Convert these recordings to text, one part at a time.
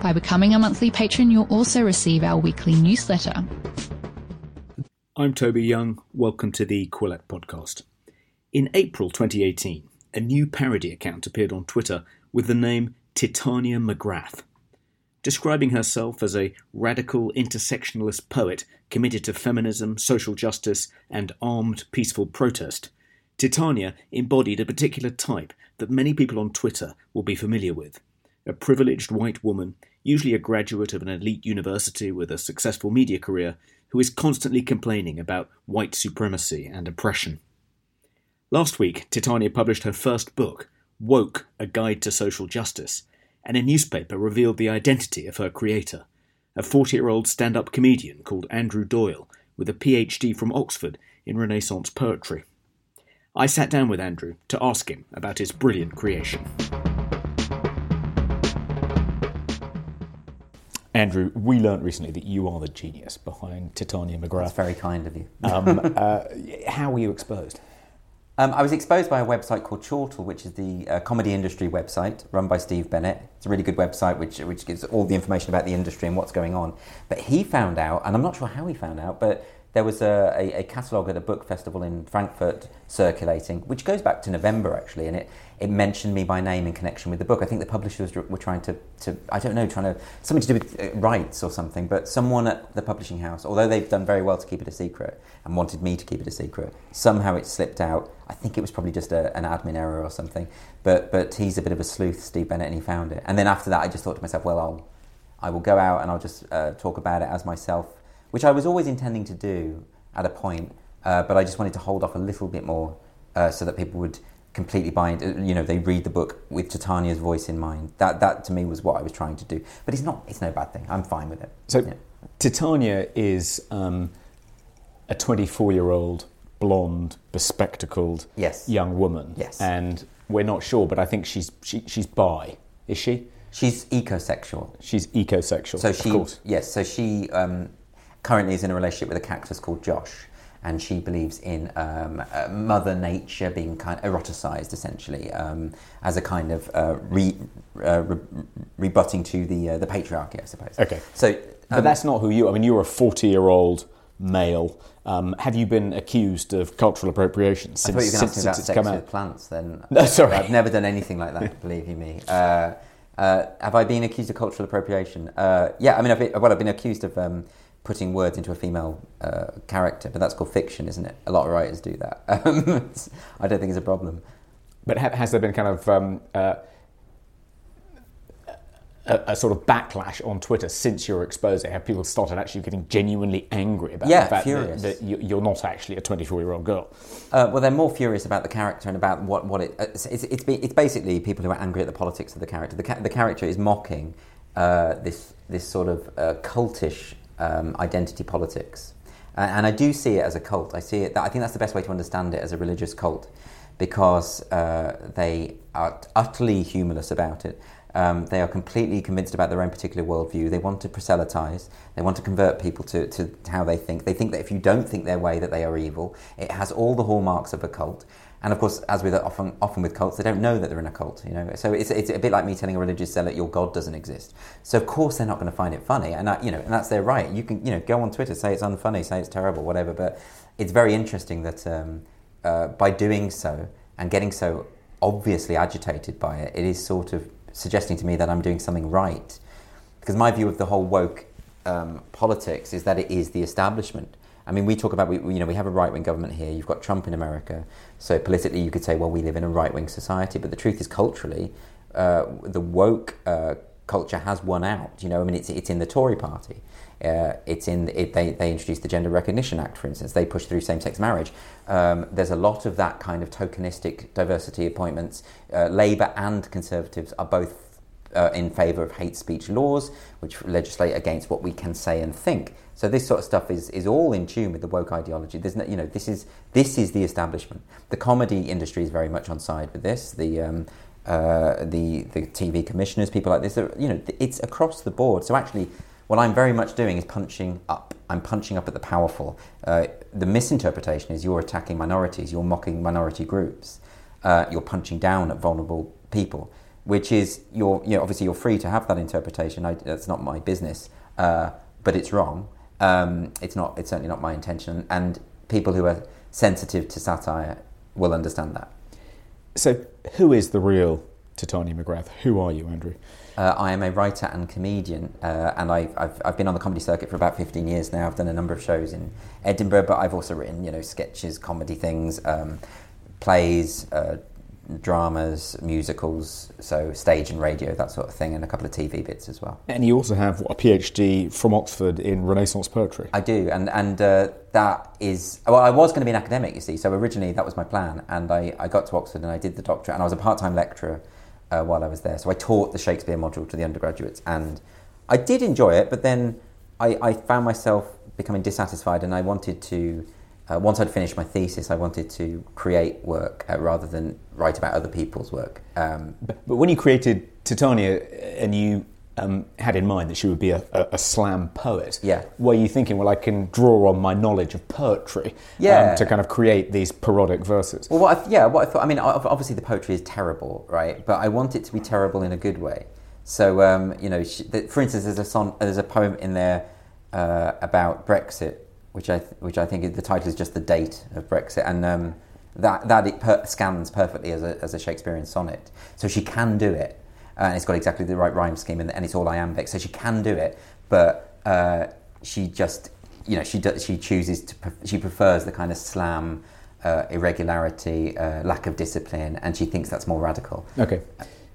By becoming a monthly patron, you'll also receive our weekly newsletter. I'm Toby Young. Welcome to the Quillette podcast. In April 2018, a new parody account appeared on Twitter with the name Titania McGrath. Describing herself as a radical intersectionalist poet committed to feminism, social justice, and armed peaceful protest, Titania embodied a particular type that many people on Twitter will be familiar with a privileged white woman, usually a graduate of an elite university with a successful media career, who is constantly complaining about white supremacy and oppression. Last week, Titania published her first book, Woke A Guide to Social Justice, and a newspaper revealed the identity of her creator, a 40 year old stand up comedian called Andrew Doyle with a PhD from Oxford in Renaissance poetry. I sat down with Andrew to ask him about his brilliant creation. Andrew, we learnt recently that you are the genius behind Titania McGrath. That's very kind of you. um, uh, how were you exposed? Um, I was exposed by a website called Chortle, which is the uh, comedy industry website run by Steve Bennett. It's a really good website which, which gives all the information about the industry and what's going on. But he found out, and I'm not sure how he found out, but there was a, a, a catalogue at a book festival in Frankfurt circulating, which goes back to November actually, and it, it mentioned me by name in connection with the book. I think the publishers were trying to, to I don't know, trying to, something to do with uh, rights or something, but someone at the publishing house, although they've done very well to keep it a secret and wanted me to keep it a secret, somehow it slipped out. I think it was probably just a, an admin error or something, but, but he's a bit of a sleuth, Steve Bennett, and he found it. And then after that, I just thought to myself, well, I'll, I will go out and I'll just uh, talk about it as myself which I was always intending to do at a point, uh, but I just wanted to hold off a little bit more uh, so that people would completely buy into, you know, they read the book with Titania's voice in mind. That, that to me was what I was trying to do. But it's not, it's no bad thing. I'm fine with it. So yeah. Titania is um, a 24 year old blonde, bespectacled yes. young woman. Yes. And we're not sure, but I think she's, she, she's bi. Is she? She's ecosexual. She's ecosexual. So she, yes. So she um, currently is in a relationship with a cactus called Josh, and she believes in um, uh, Mother Nature being kind of eroticized, essentially, um, as a kind of uh, re, uh, re, rebutting to the uh, the patriarchy, I suppose. Okay. So, but that's not who you. I mean, you're a 40 year old male. Um, have you been accused of cultural appropriation since, I thought you since, about since sex come out? with plants. Then no, sorry, I've never done anything like that. believe you me. Uh, uh, have I been accused of cultural appropriation? Uh, yeah, I mean, I've been, well, I've been accused of um, putting words into a female uh, character, but that's called fiction, isn't it? A lot of writers do that. Um, I don't think it's a problem. But ha- has there been kind of um, uh, a, a, sort of backlash on Twitter since your exposure? Have people started actually getting genuinely angry about yeah, the fact furious. that, that you're not actually a 24 year old girl? Uh, well, they're more furious about the character and about what, what it. Uh, it's, it's, it's, it's, basically people who are angry at the politics of the character. The, ca- the character is mocking uh, this, this sort of uh, cultish um, identity politics. and I do see it as a cult. I see it. I think that's the best way to understand it as a religious cult, because uh, they are utterly humorless about it. Um, they are completely convinced about their own particular worldview. They want to proselytize. They want to convert people to, to how they think. They think that if you don't think their way, that they are evil. It has all the hallmarks of a cult. And of course, as with often often with cults, they don't know that they're in a cult. You know, so it's, it's a bit like me telling a religious zealot your God doesn't exist. So of course they're not going to find it funny, and I, you know, and that's their right. You can you know go on Twitter, say it's unfunny, say it's terrible, whatever. But it's very interesting that um, uh, by doing so and getting so obviously agitated by it, it is sort of suggesting to me that I'm doing something right. Because my view of the whole woke um, politics is that it is the establishment. I mean, we talk about, we, you know, we have a right wing government here. You've got Trump in America. So politically, you could say, well, we live in a right wing society. But the truth is, culturally, uh, the woke uh, culture has won out. You know, I mean, it's, it's in the Tory party. Uh, it's in it, they they introduced the Gender Recognition Act, for instance. They pushed through same-sex marriage. Um, there's a lot of that kind of tokenistic diversity appointments. Uh, Labour and Conservatives are both uh, in favour of hate speech laws, which legislate against what we can say and think. So this sort of stuff is, is all in tune with the woke ideology. There's no, you know, this is this is the establishment. The comedy industry is very much on side with this. The um, uh, the the TV commissioners, people like this, you know, it's across the board. So actually, what I'm very much doing is punching up. I'm punching up at the powerful. Uh, the misinterpretation is you're attacking minorities, you're mocking minority groups, uh, you're punching down at vulnerable people which is you're you know obviously you're free to have that interpretation. I, that's not my business, uh, but it's wrong. Um, it's not. It's certainly not my intention. And people who are sensitive to satire will understand that. So, who is the real Titania McGrath? Who are you, Andrew? Uh, I am a writer and comedian, uh, and I've, I've, I've, been on the comedy circuit for about 15 years now. I've done a number of shows in Edinburgh, but I've also written, you know, sketches, comedy things, um, plays, uh, dramas, musicals, so stage and radio, that sort of thing, and a couple of TV bits as well. And you also have a PhD from Oxford in Renaissance poetry. I do, and and uh, that is well, I was going to be an academic, you see. So originally that was my plan, and I, I got to Oxford and I did the doctorate, and I was a part time lecturer uh, while I was there. So I taught the Shakespeare module to the undergraduates, and I did enjoy it, but then I, I found myself becoming dissatisfied, and I wanted to uh, once I'd finished my thesis, I wanted to create work uh, rather than write about other people's work. Um, but, but, when you created Titania and you um, had in mind that she would be a, a, a, slam poet, yeah. were you thinking, well, I can draw on my knowledge of poetry um, yeah. um, to kind of create these parodic verses? Well, what I, yeah, what I thought, I mean, obviously the poetry is terrible, right? But I want it to be terrible in a good way. So, um, you know, she, the, for instance, there's a, son, there's a poem in there uh, about Brexit which I th- which I think the title is just the date of Brexit, and um, that that it per- scans perfectly as a, as a Shakespearean sonnet. So she can do it, uh, and it's got exactly the right rhyme scheme, and, and it's all iambic. So she can do it, but uh, she just you know she does, she chooses to pre- she prefers the kind of slam. Uh, irregularity, uh, lack of discipline, and she thinks that's more radical. Okay.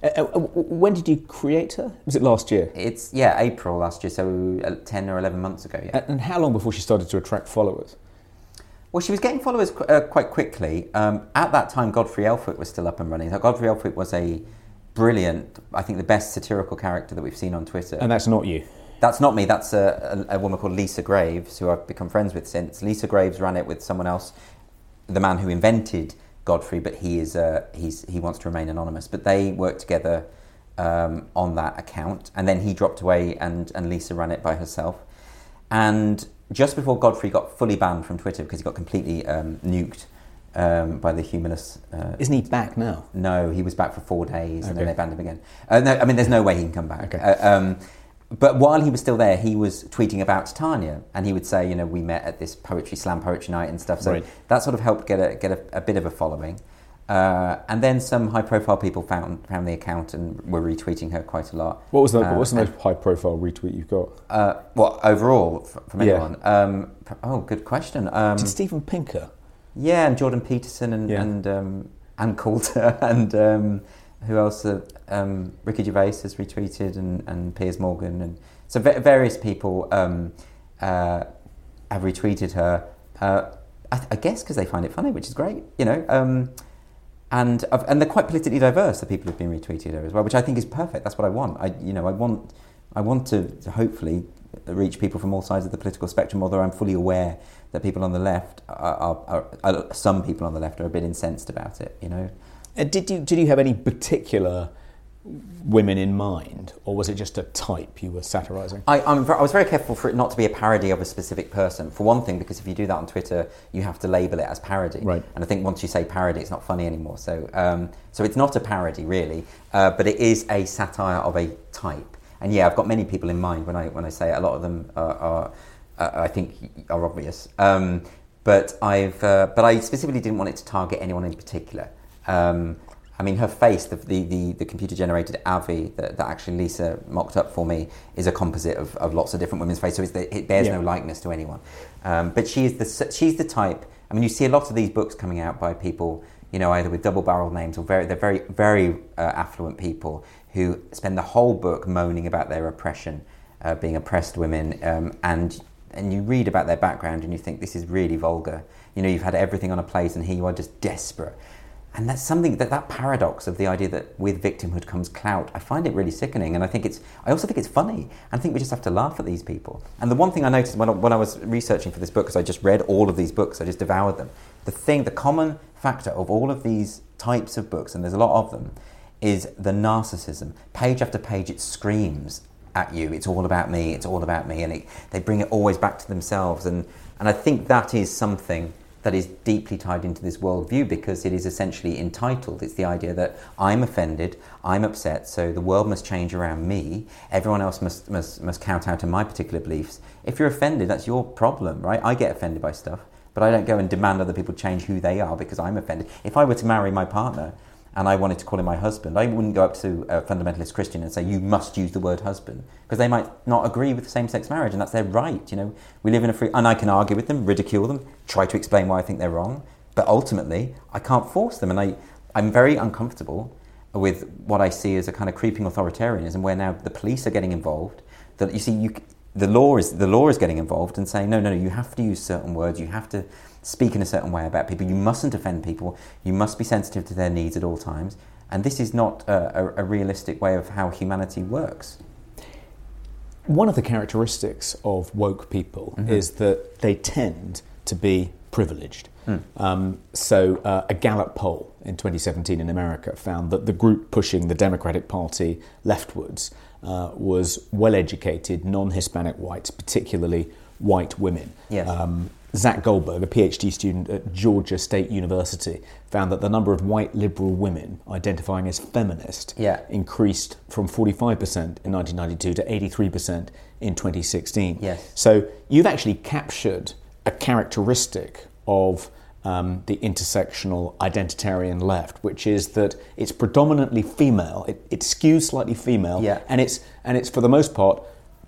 Uh, uh, when did you create her? Was it last year? It's yeah, April last year, so uh, ten or eleven months ago. Yeah. And how long before she started to attract followers? Well, she was getting followers qu- uh, quite quickly. Um, at that time, Godfrey Elfwick was still up and running. So Godfrey Elfwick was a brilliant, I think, the best satirical character that we've seen on Twitter. And that's not you. That's not me. That's a, a, a woman called Lisa Graves, who I've become friends with since. Lisa Graves ran it with someone else, the man who invented Godfrey, but he is uh, he's he wants to remain anonymous. But they worked together um, on that account, and then he dropped away, and and Lisa ran it by herself. And just before Godfrey got fully banned from Twitter because he got completely um, nuked um, by the humanists. Uh, Isn't he back now? No, he was back for four days, okay. and then they banned him again. Uh, no, I mean, there's no way he can come back. Okay. Uh, but while he was still there, he was tweeting about Titania, and he would say, you know, we met at this poetry slam poetry night and stuff. So right. that sort of helped get a get a, a bit of a following. Uh, and then some high profile people found found the account and were retweeting her quite a lot. What was the uh, what's the most high profile retweet you've got? Uh, what overall from anyone? Yeah. Um, oh, good question. Um, Did Steven Pinker? Yeah, and Jordan Peterson and yeah. and um, Ann Coulter and um, who else? Um, Ricky Gervais has retweeted, and, and Piers Morgan, and so various people um, uh, have retweeted her. Uh, I, I, guess because they find it funny, which is great, you know. Um, and and they're quite politically diverse. The people who've been retweeted her as well, which I think is perfect. That's what I want. I you know I want I want to, to hopefully reach people from all sides of the political spectrum. Although I'm fully aware that people on the left are, are, are, are some people on the left are a bit incensed about it. You know. Uh, did you did you have any particular women in mind, or was it just a type you were satirising? I, I, was very careful for it not to be a parody of a specific person. For one thing, because if you do that on Twitter, you have to label it as parody. Right. And I think once you say parody, it's not funny anymore. So, um, so it's not a parody really, uh, but it is a satire of a type. And yeah, I've got many people in mind when I when I say it. A lot of them are, are uh, I think, are obvious. Um, but I've uh, but I specifically didn't want it to target anyone in particular. Um, I mean, her face, the, the, the, the computer generated Avi that, that, actually Lisa mocked up for me, is a composite of, of lots of different women's faces, so it bears yeah. no likeness to anyone. Um, but she's the, she's the type, I mean, you see a lot of these books coming out by people, you know, either with double barreled names or very, they're very, very uh, affluent people who spend the whole book moaning about their oppression, uh, being oppressed women, um, and, and you read about their background and you think this is really vulgar. You know, you've had everything on a plate and here you are just desperate and that's something that that paradox of the idea that with victimhood comes clout i find it really sickening. And i think it's i also think it's funny. I think we just have to laugh at these people. And the one thing i noticed when I, when I was researching for this book because i just read all of these books i just devoured them the thing the common factor of all of these types of books and there's a lot of them is the narcissism. Page after page it screams at you. It's all about me. It's all about me. And it, they bring it always back to themselves. And and i think that is something that is deeply tied into this worldview because it is essentially entitled. It's the idea that I'm offended, I'm upset, so the world must change around me. Everyone else must, must, must count out to my particular beliefs. If you're offended, that's your problem, right? I get offended by stuff, but I don't go and demand other people change who they are because I'm offended. If I were to marry my partner, and I wanted to call him my husband, I wouldn't go up to a fundamentalist Christian and say, you must use the word husband, because they might not agree with same sex marriage, and that's their right. You know, we live in a free, and I can argue with them, ridicule them, try to explain why I think they're wrong, but ultimately, I can't force them, and I, I'm very uncomfortable with what I see as a kind of creeping authoritarianism, where now the police are getting involved. That you see, you, the law is the law is getting involved and saying, no, no, no, you have to use certain words, you have to speak in a certain way about people. You mustn't offend people. You must be sensitive to their needs at all times. And this is not a, a, a realistic way of how humanity works. One of the characteristics of woke people mm-hmm. is that they tend to be privileged. Mm. Um, so, uh, a Gallup poll in 2017 in America found that the group pushing the Democratic Party leftwards uh, was well educated, non Hispanic whites, particularly white women. Yes. Um, Zach Goldberg, a PhD student at Georgia State University, found that the number of white liberal women identifying as feminist yeah. increased from 45% in 1992 to 83% in 2016. Yes. So you've actually captured a characteristic of um, the intersectional identitarian left, which is that it's predominantly female. It, it skews slightly female, yeah. and it's and it's for the most part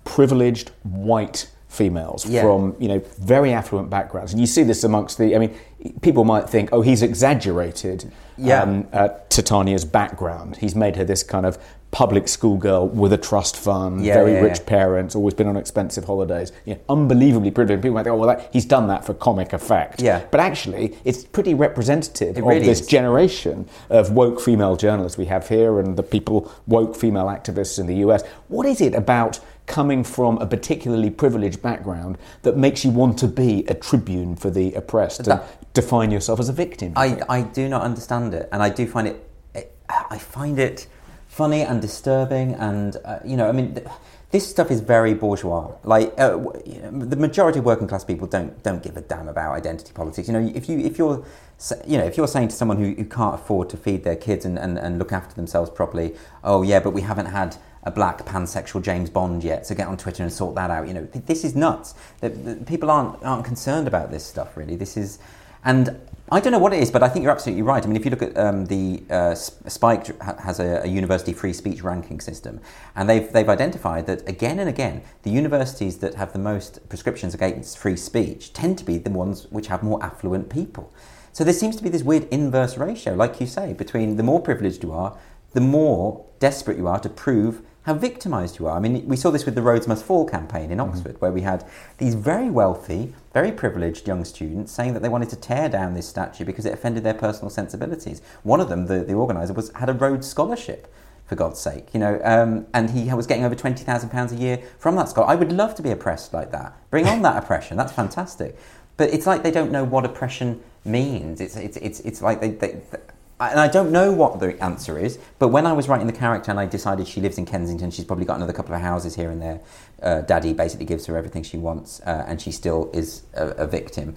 privileged white females yeah. from you know very affluent backgrounds, and you see this amongst the. I mean, people might think, oh, he's exaggerated yeah. um, uh, Titania's background. He's made her this kind of public school girl with a trust fund, yeah, very yeah, rich parents, always been on expensive holidays, you know, unbelievably privileged. People might think, oh, well, that, he's done that for comic effect. Yeah. But actually, it's pretty representative it of really this is. generation of woke female journalists we have here and the people, woke female activists in the US. What is it about coming from a particularly privileged background that makes you want to be a tribune for the oppressed that, and define yourself as a victim? I, I do not understand it, and I do find it, it I find it funny and disturbing, and uh, you know, I mean. Th- this stuff is very bourgeois. Like uh, the majority of working class people don't don't give a damn about identity politics. You know, if you if you're you know if you're saying to someone who, who can't afford to feed their kids and, and, and look after themselves properly, oh yeah, but we haven't had a black pansexual James Bond yet, so get on Twitter and sort that out. You know, this is nuts. The, people aren't aren't concerned about this stuff really. This is, and I don't know what it is, but I think you're absolutely right. I mean, if you look at um, the uh, Spiked has a, a, university free speech ranking system, and they've they've identified that again and again, the universities that have the most prescriptions against free speech tend to be the ones which have more affluent people. So there seems to be this weird inverse ratio, like you say, between the more privileged you are, the more desperate you are to prove how victimised you are. I mean, we saw this with the Rhodes Must Fall campaign in mm-hmm. Oxford, mm-hmm. where we had these very wealthy, very privileged young students saying that they wanted to tear down this statue because it offended their personal sensibilities. One of them, the, the organiser, was had a Rhodes Scholarship for God's sake, you know, um, and he was getting over twenty thousand pounds a year from that scholar. I would love to be oppressed like that. Bring on that oppression. That's fantastic. But it's like they don't know what oppression means. It's it's it's, it's like they, they, and I don't know what the answer is, but when I was writing the character and I decided she lives in Kensington, she's probably got another couple of houses here and there. Uh, Daddy basically gives her everything she wants, uh, and she still is a, a, victim.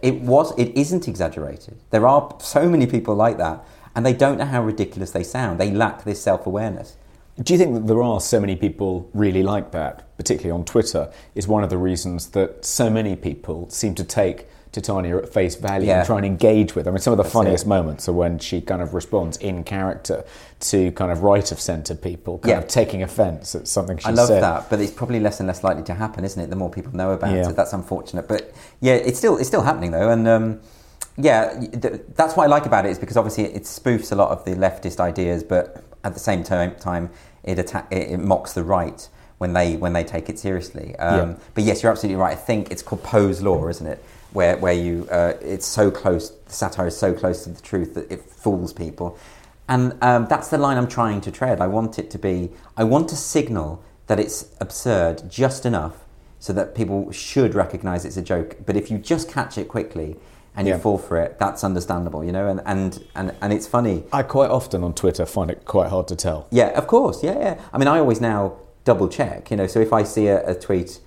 It was, it isn't exaggerated. There are so many people like that, and they don't know how ridiculous they sound. They lack this self awareness. Do you think that there are so many people really like that, particularly on Twitter? Is one of the reasons that so many people seem to take Titania at face value yeah. and try and engage with. I mean, some of the That's funniest it. moments are when she kind of responds in character to kind of right of centre people, kind yeah. of taking offence at something she said. I love said. that, but it's probably less and less likely to happen, isn't it? The more people know about yeah. it, that's unfortunate. But yeah, it's still it's still happening though, and. Um, yeah, that's what I like about it is because obviously it spoofs a lot of the leftist ideas, but at the same time, time it, atta- it mocks the right when they when they take it seriously. Um, Yeah. But yes, you're absolutely right. I think it's called Poe's law, isn't it? Where where you uh, it's so close, the satire is so close to the truth that it fools people, and um, that's the line I'm trying to tread. I want it to be. I want to signal that it's absurd just enough so that people should recognise it's a joke. But if you just catch it quickly and Yeah. you fall for it, that's understandable, you know. And and and, and it's funny. I quite often on Twitter find it quite hard to tell. Yeah, of course. Yeah, yeah. I mean, I always now double check. You know, so if I see a, a tweet,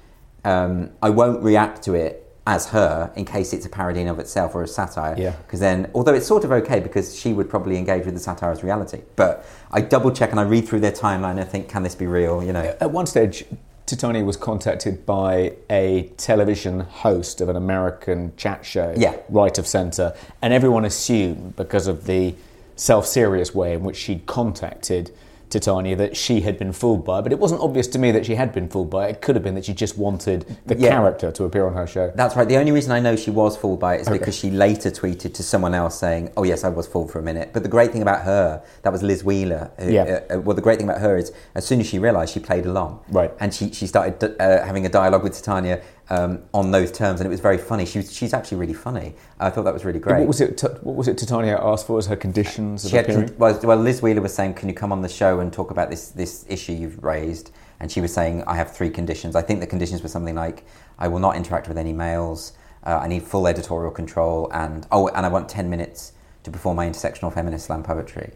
um, I won't react to it as her in case it's a parody of itself or a satire. Yeah. Because then, although it's sort of okay because she would probably engage with the satire as reality, but I double check and I read through their timeline and I think, can this be real? You know. At one stage, Titania was contacted by a television host of an American chat show, Yeah. right of centre, and everyone assumed because of the self-serious way in which she'd contacted Titania that she had been fooled by. But it wasn't obvious to me that she had been fooled by it. It could have been that she just wanted the Yeah. character to appear on her show. That's right. The only reason I know she was fooled by it is Okay. because she later tweeted to someone else saying, "Oh yes, I was fooled for a minute." But the great thing about her, that was Liz Wheeler. Who, Yeah. uh, uh, well, the great thing about her is, as soon as she realised, she played along. Right. And she she started uh, having a dialogue with Titania um, on those terms, and it was very funny. She was, she's actually really funny. I thought that was really great. What was it? T- what was it? Titania asked for as her conditions She had, appearing. well, well, Liz Wheeler was saying, "Can you come on the show and talk about this this issue you've raised?" And she was saying, "I have three conditions. I think the conditions were something like, I will not interact with any males. Uh, I need full editorial control, and oh, and I want ten minutes to perform my intersectional feminist slam poetry."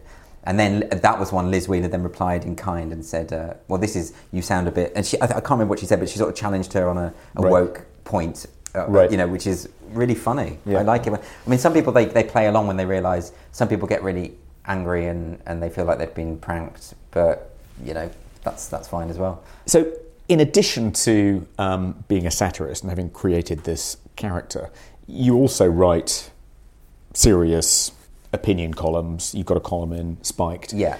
And then that was one. Liz Wheeler then replied in kind and said, uh, "Well, this is you sound a bit." And she, I, I can't remember what she said, but she sort of challenged her on a, a Right. woke point, uh, Right. you know, which is really funny. Yeah. I like it. When, I mean, some people they, they play along when they realise. Some people get really angry and, and they feel like they've been pranked, but you know that's that's fine as well. So, in addition to um, being a satirist and having created this character, you also write serious opinion columns. You've got a column in Spiked. Yeah.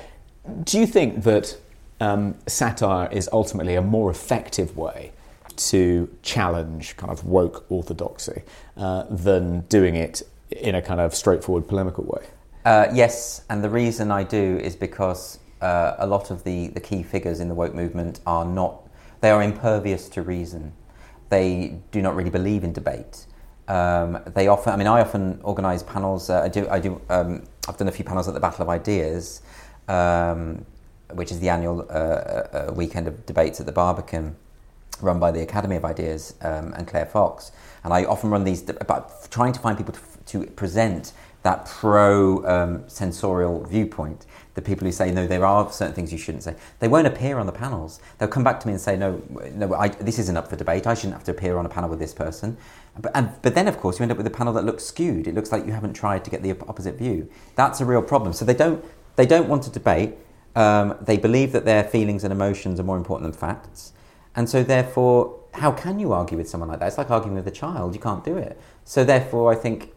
Do you think that um, satire is ultimately a more effective way to challenge kind of woke orthodoxy uh, than doing it in a kind of straightforward polemical way? Uh, yes, and the reason I do is because uh, a lot of the, the key figures in the woke movement are not, they are impervious to reason. They do not really believe in debate. Um, they often, I mean, I often organise panels. Uh, I do, I do. Um, I've done a few panels at the Battle of Ideas, um, which is the annual uh, uh, weekend of debates at the Barbican, run by the Academy of Ideas um, and Claire Fox. And I often run these about trying to find people to, to present that pro um, censorial viewpoint. The people who say no, there are certain things you shouldn't say. They won't appear on the panels. They'll come back to me and say no, no, I, this isn't up for debate. I shouldn't have to appear on a panel with this person. But, and, but then, of course, you end up with a panel that looks skewed. It looks like you haven't tried to get the opposite view. That's a real problem. So they don't they don't want to debate. Um, they believe that their feelings and emotions are more important than facts. And so, therefore, how can you argue with someone like that? It's like arguing with a child. You can't do it. So, therefore, I think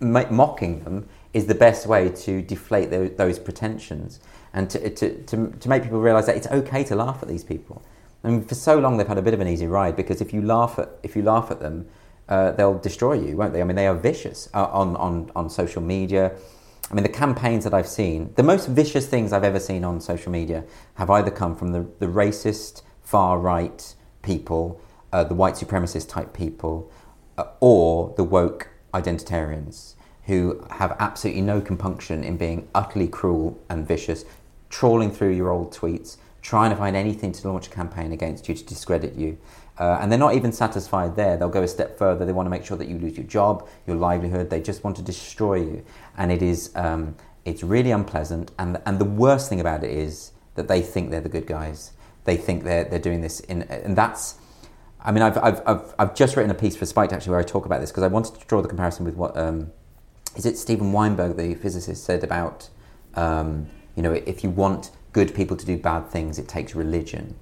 mo- mocking them is the best way to deflate those, those pretensions and to, to, to, to make people realize that it's okay to laugh at these people. I mean, for so long they've had a bit of an easy ride because if you laugh at if you laugh at them, uh, they'll destroy you, won't they? I mean, they are vicious uh, on, on, on social media. I mean, the campaigns that I've seen, the most vicious things I've ever seen on social media have either come from the, the racist, far right people, uh, the white supremacist type people, uh, or the woke identitarians who have absolutely no compunction in being utterly cruel and vicious, trawling through your old tweets, trying to find anything to launch a campaign against you to discredit you. Uh, and they're not even satisfied there. They'll go a step further. They want to make sure that you lose your job, your livelihood. They just want to destroy you. And it is, um, it's really unpleasant. And, and the worst thing about it is that they think they're the good guys. They think they're, they're doing this in, and that's, I mean, I've, I've, I've, I've just written a piece for Spiked actually where I talk about this because I wanted to draw the comparison with what, um, is it Steven Weinberg, the physicist, said about, um, you know, if you want good people to do bad things, it takes religion.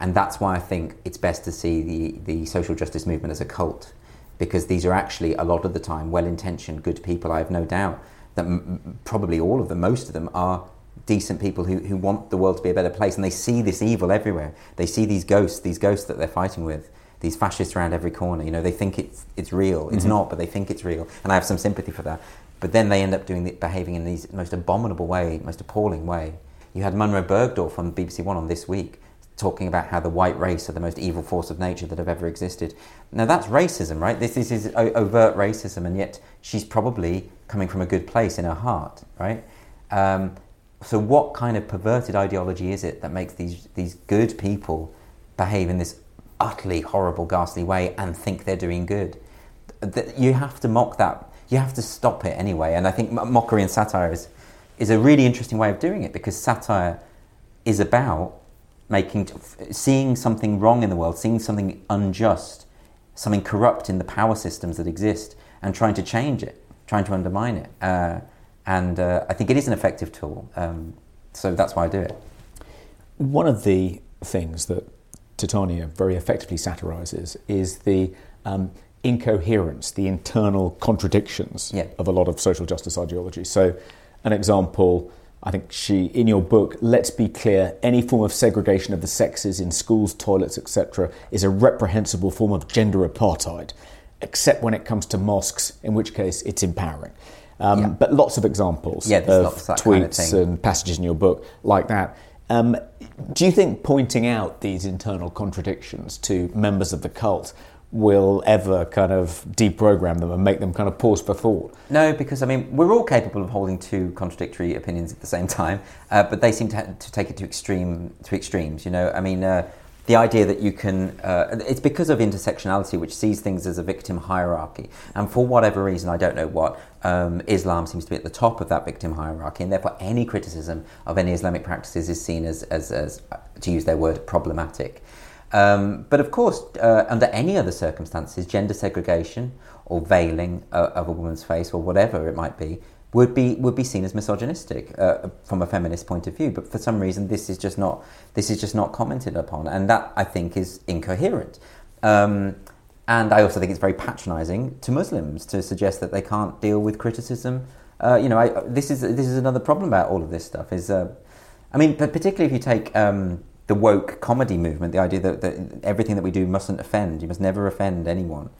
And that's why I think it's best to see the, the social justice movement as a cult, because these are actually, a lot of the time, well intentioned, good people. I have no doubt that m- probably all of them, most of them, are decent people who, who want the world to be a better place. And they see this evil everywhere. They see these ghosts, these ghosts that they're fighting with, these fascists around every corner. You know, they think it's, it's real. It's Mm-hmm. not, but they think it's real. And I have some sympathy for that. But then they end up doing the, behaving in these most abominable way, most appalling way. You had Munroe Bergdorf on BBC One on this week talking about how the white race are the most evil force of nature that have ever existed. Now that's racism, right? This, this is overt racism, and yet she's probably coming from a good place in her heart, right? Um, so, what kind of perverted ideology is it that makes these these good people behave in this utterly horrible, ghastly way and think they're doing good? You have to mock that. You have to stop it anyway. And I think mockery and satire is is a really interesting way of doing it because satire is about making seeing something wrong in the world, seeing something unjust, something corrupt in the power systems that exist, and trying to change it, trying to undermine it. Uh, and uh, I think it is an effective tool. Um, so that's why I do it. One of the things that Titania very effectively satirizes is the um, incoherence, the internal contradictions yeah. of a lot of social justice ideology. So, an example I think she, in your book, let's be clear any form of segregation of the sexes in schools, toilets, etc., is a reprehensible form of gender apartheid, except when it comes to mosques, in which case it's empowering. Um, yeah. But lots of examples yeah, of tweets kind of and passages in your book like that. Um, do you think pointing out these internal contradictions to members of the cult will ever kind of deprogram them and make them kind of pause for thought. No, because I mean we're all capable of holding two contradictory opinions at the same time, uh, but they seem to, to take it to extreme to extremes. You know, I mean. Uh, the idea that you can, uh, it's because of intersectionality, which sees things as a victim hierarchy. And for whatever reason, I don't know what, um, Islam seems to be at the top of that victim hierarchy. And therefore, any criticism of any Islamic practices is seen as, as, as to use their word, problematic. Um, but of course, uh, under any other circumstances, gender segregation or veiling uh, of a woman's face or whatever it might be would be would be seen as misogynistic uh, from a feminist point of view. But for some reason, this is just not this is just not commented upon, and that I think is incoherent. Um, and I also think it's very patronising to Muslims to suggest that they can't deal with criticism. Uh, you know, I, this is this is another problem about all of this stuff. Is uh, I mean, particularly if you take um, the woke comedy movement, the idea that, that everything that we do mustn't offend, you must never offend anyone.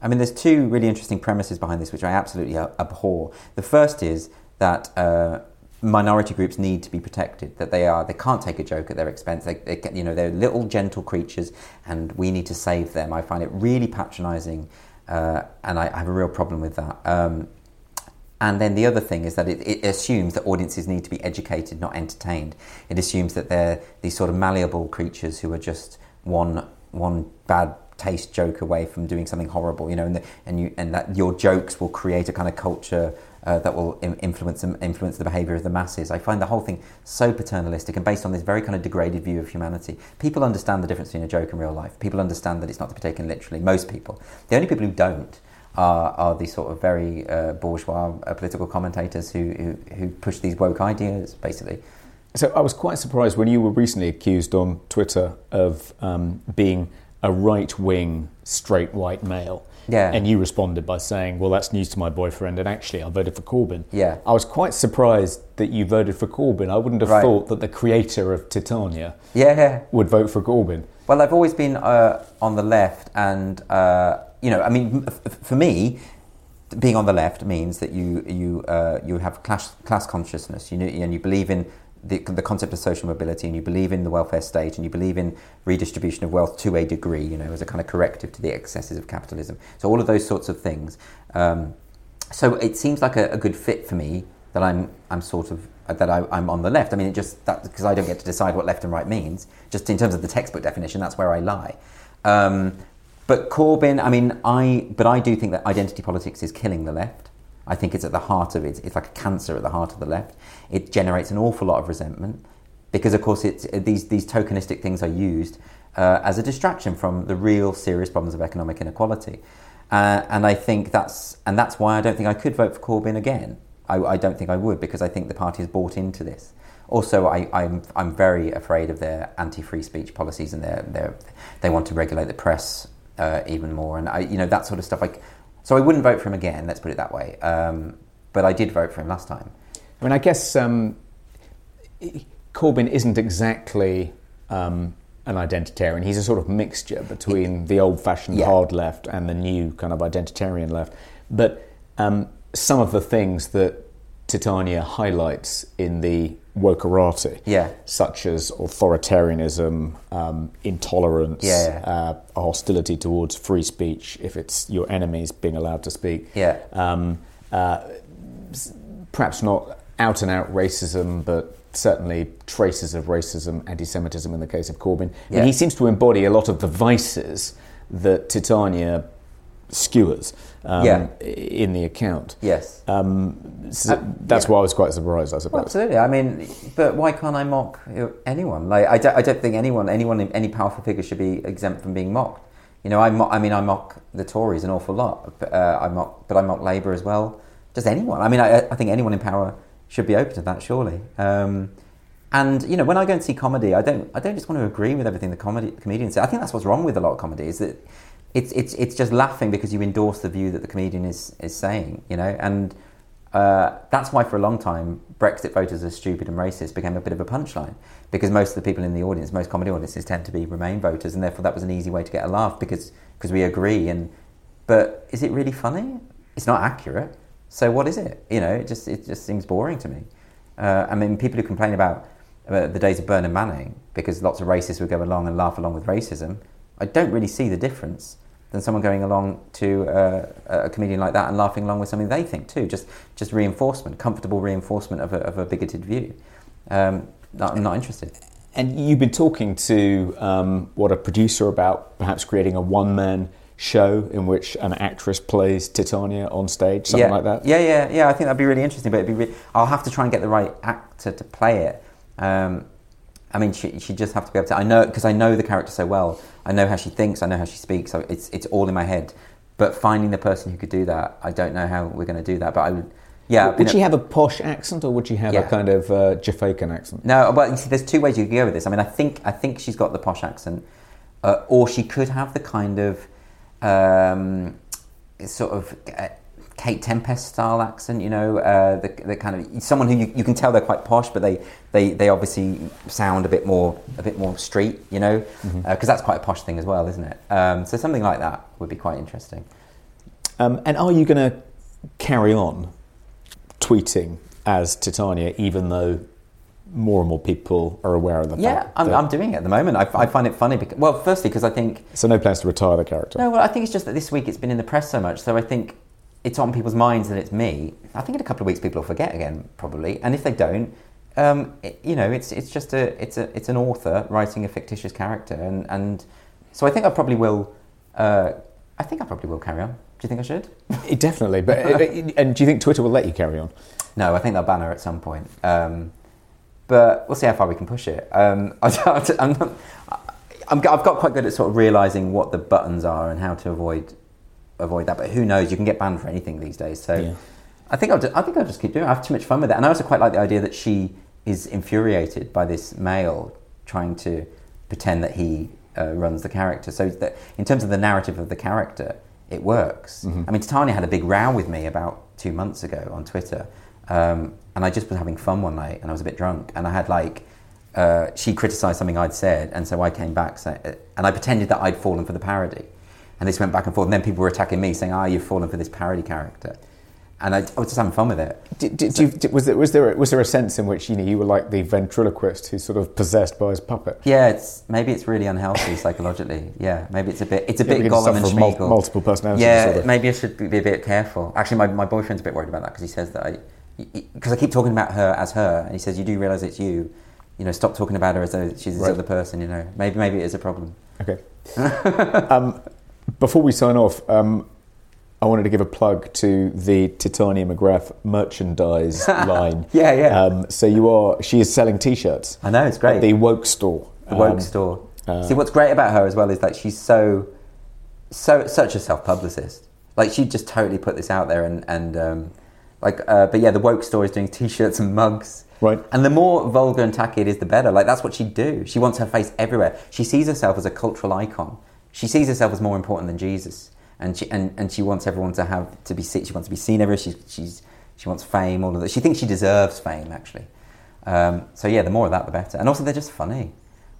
I mean, there's two really interesting premises behind this, which I absolutely abhor. The first is that uh, minority groups need to be protected; that they are they can't take a joke at their expense. They, they, you know, they're little gentle creatures, and we need to save them. I find it really patronising, uh, and I, I, have a real problem with that. Um, and then the other thing is that it, it, assumes that audiences need to be educated, not entertained. It assumes that they're these sort of malleable creatures who are just one one bad taste joke away from doing something horrible, you know, and, the, and you and that your jokes will create a kind of culture uh, that will influence influence the behaviour of the masses. I find the whole thing so paternalistic and based on this very kind of degraded view of humanity. People understand the difference between a joke and real life. People understand that it's not to be taken literally. Most people. The only people who don't are, are these sort of very uh, bourgeois uh, political commentators who, who, who push these woke ideas, basically. So I was quite surprised when you were recently accused on Twitter of um, being a right wing straight white male. Yeah. And you responded by saying, well, that's news to my boyfriend, and actually, I voted for Corbyn. Yeah. I was quite surprised that you voted for Corbyn. I wouldn't have right. thought that the creator of Titania yeah. would vote for Corbyn. Well, I've always been uh, on the left, and uh, you know, I mean, for me, being on the left means that you you uh, you have class class consciousness. You know, and you believe in the, the concept of social mobility, and you believe in the welfare state, and you believe in redistribution of wealth to a degree. You know, as a kind of corrective to the excesses of capitalism. So all of those sorts of things. Um, so it seems like a, a, good fit for me that I'm I'm sort of that I, am on the left. I mean, it just that because I don't get to decide what left and right means. Just in terms of the textbook definition, that's where I lie. Um, but Corbyn, I mean, I but I do think that identity politics is killing the left. I think it's at the heart of it. It's like a cancer at the heart of the left. It generates an awful lot of resentment because, of course, it's, these these tokenistic things are used uh, as a distraction from the real serious problems of economic inequality. Uh, and I think that's and that's why I don't think I could vote for Corbyn again. I, I don't think I would because I think the party has bought into this. Also, I, am I'm, I'm very afraid of their anti-free speech policies and their, their they want to regulate the press uh, even more, and I, you know that sort of stuff. Like, so I wouldn't vote for him again. Let's put it that way. Um, but I did vote for him last time. I mean, I guess um, Corbyn isn't exactly um, an identitarian. He's a sort of mixture between the old-fashioned yeah. hard left and the new kind of identitarian left. But um, some of the things that Titania highlights in the wokerati, Yeah. such as authoritarianism, um, intolerance, Yeah. uh, hostility towards free speech if it's your enemies being allowed to speak. Yeah. Um, uh, perhaps not out and out racism, but certainly traces of racism, anti Semitism in the case of Corbyn. Yeah. And he seems to embody a lot of the vices that Titania skewers um, Yeah. in the account. Yes. Um, so Uh, that's yeah. why I was quite surprised, I Well, suppose. absolutely. I mean, but why can't I mock anyone? Like, I don't, I don't think anyone, anyone, any powerful figure should be exempt from being mocked. You know, I, mo- I mean, I mock the Tories an awful lot. But, uh, I mock, but I mock Labour as well. Just anyone. I mean, I, I think anyone in power should be open to that, surely. Um, and you know, when I go and see comedy, I don't, I don't just want to agree with everything the comedy comedians say. I think that's what's wrong with a lot of comedy is that it's, it's, it's just laughing because you endorse the view that the comedian is, is saying. You know, and uh, that's why for a long time Brexit voters are stupid and racist became a bit of a punchline because most of the people in the audience, most comedy audiences, tend to be Remain voters, and therefore that was an easy way to get a laugh because because we agree. And but is it really funny? It's not accurate. So what is it? You know, it just it just seems boring to me. Uh, I mean, people who complain about uh, the days of Bernard Manning because lots of racists would go along and laugh along with racism. I don't really see the difference than someone going along to uh, a comedian like that and laughing along with something they think too. Just just reinforcement, comfortable reinforcement of a, of a bigoted view. Um, not, I'm not interested. And you've been talking to um, what a producer about perhaps creating a one man show in which an actress plays Titania on stage, something yeah. like that. Yeah, yeah, yeah. I think that'd be really interesting, but it'd be re- I'll have to try and get the right actor to play it. Um, I mean, she she just have to be able to. I know because I know the character so well. I know how she thinks. I know how she speaks. So it's it's all in my head. But finding the person who could do that, I don't know how we're going to do that. But I would. Yeah. Would she a- have a posh accent or would she have Yeah. a kind of uh, Jafaican accent? No, but you see, there's two ways you could go with this. I mean, I think I think she's got the posh accent, uh, or she could have the kind of um, sort of uh, Kate Tempest style accent. You know, uh, the, the kind of someone who you, you can tell they're quite posh, but they, they, they obviously sound a bit more a bit more street. You know, because that's quite a posh thing as well, isn't it? Um, so something like that would be quite interesting. Um, and are you going to carry on tweeting as Titania, even though more and more people are aware of the Yeah, fact I'm, I'm doing it at the moment. I, I find it funny because, well, firstly because I think So no plans to retire the character. No, well, I think it's just that this week it's been in the press so much, so I think it's on people's minds that it's me. I think in a couple of weeks people will forget again, probably, and if they don't, um, it, you know, it's it's just a it's a it's an author writing a fictitious character, and and so I think I probably will. Uh, I think I probably will carry on. Do you think I should? It- definitely. But and do you think Twitter will let you carry on? No, I think they'll ban her at some point. Um, but we'll see how far we can push it. Um, I, am not, I'm, I've got quite good at sort of realizing what the buttons are and how to avoid avoid that. But who knows? You can get banned for anything these days. So Yeah. I think I'll just, I think I'll just keep doing. it. I have too much fun with it, and I also quite like the idea that she is infuriated by this male trying to pretend that he uh, runs the character. So that in terms of the narrative of the character, it works. I mean, Titania had a big row with me about two months ago on Twitter, um, and I just was having fun one night, and I was a bit drunk, and I had like. Uh, she criticised something I'd said, and so I came back, say, and I pretended that I'd fallen for the parody, and this went back and forth. And then people were attacking me, saying, "Ah, you've fallen for this parody character," and I, I was just having fun with it. Did, did, do you, did- was, there, was, there a, was there a sense in which you know you were like the ventriloquist who's sort of possessed by his puppet? Yeah, it's maybe it's really unhealthy psychologically. Yeah, maybe it's a bit it's a Yeah, bit Gollum and mul- multiple personality Yeah, disorder. maybe I should be a bit careful. Actually, my, my boyfriend's a bit worried about that because he says that I because I keep talking about her as her, and he says you do realise it's you. You know, stop talking about her as though she's this Right. other person. You know, maybe maybe it is a problem. Okay. um, before we sign off, um, I wanted to give a plug to the Titania McGrath merchandise line. Yeah, yeah. Um, so you are, she is selling T-shirts. I know it's great. At the Woke store. the woke Um, store. uh, See, what's great about her as well is that she's so, so such a self publicist. Like she just totally put this out there, and and um, like, uh, but yeah, the woke store is doing t-shirts and mugs. Right. And the more vulgar and tacky it is, the better. Like that's what she'd do. She wants her face everywhere. She sees herself as a cultural icon. She sees herself as more important than Jesus, and she and, and she wants everyone to have to be seen. She wants to be seen everywhere. She, she's she wants fame. All of that. She thinks she deserves fame actually. Um, so yeah, the more of that, the better. And also, they're just funny.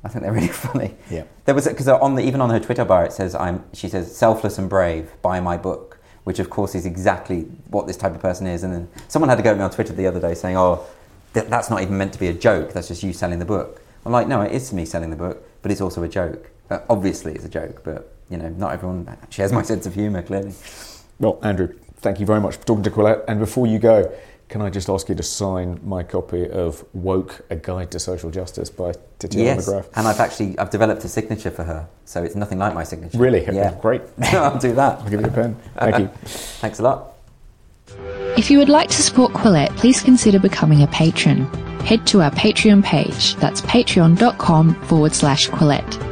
I think they're really funny. Yeah. There was because on the even on her Twitter bar it says I'm she says selfless and brave buy my book which of course is exactly what this type of person is and then someone had to go at me on Twitter the other day saying oh that that's not even meant to be a joke. That's just you selling the book. I'm like, no, it is me selling the book, but it's also a joke. Uh, obviously, it's a joke, but you know, not everyone shares my sense of humour. Clearly. Well, Andrew, thank you very much for talking to Quillette. And before you go, can I just ask you to sign my copy of Woke: A Guide to Social Justice by Titiana yes, McGrath? and I've actually I've developed a signature for her, so it's nothing like my signature. Really? Yeah. Great. I'll do that. I'll give you a pen. Thank you. Thanks a lot. If you would like to support Quillette, please consider becoming a patron. Head to our Patreon page. That's patreon.com forward slash Quillette.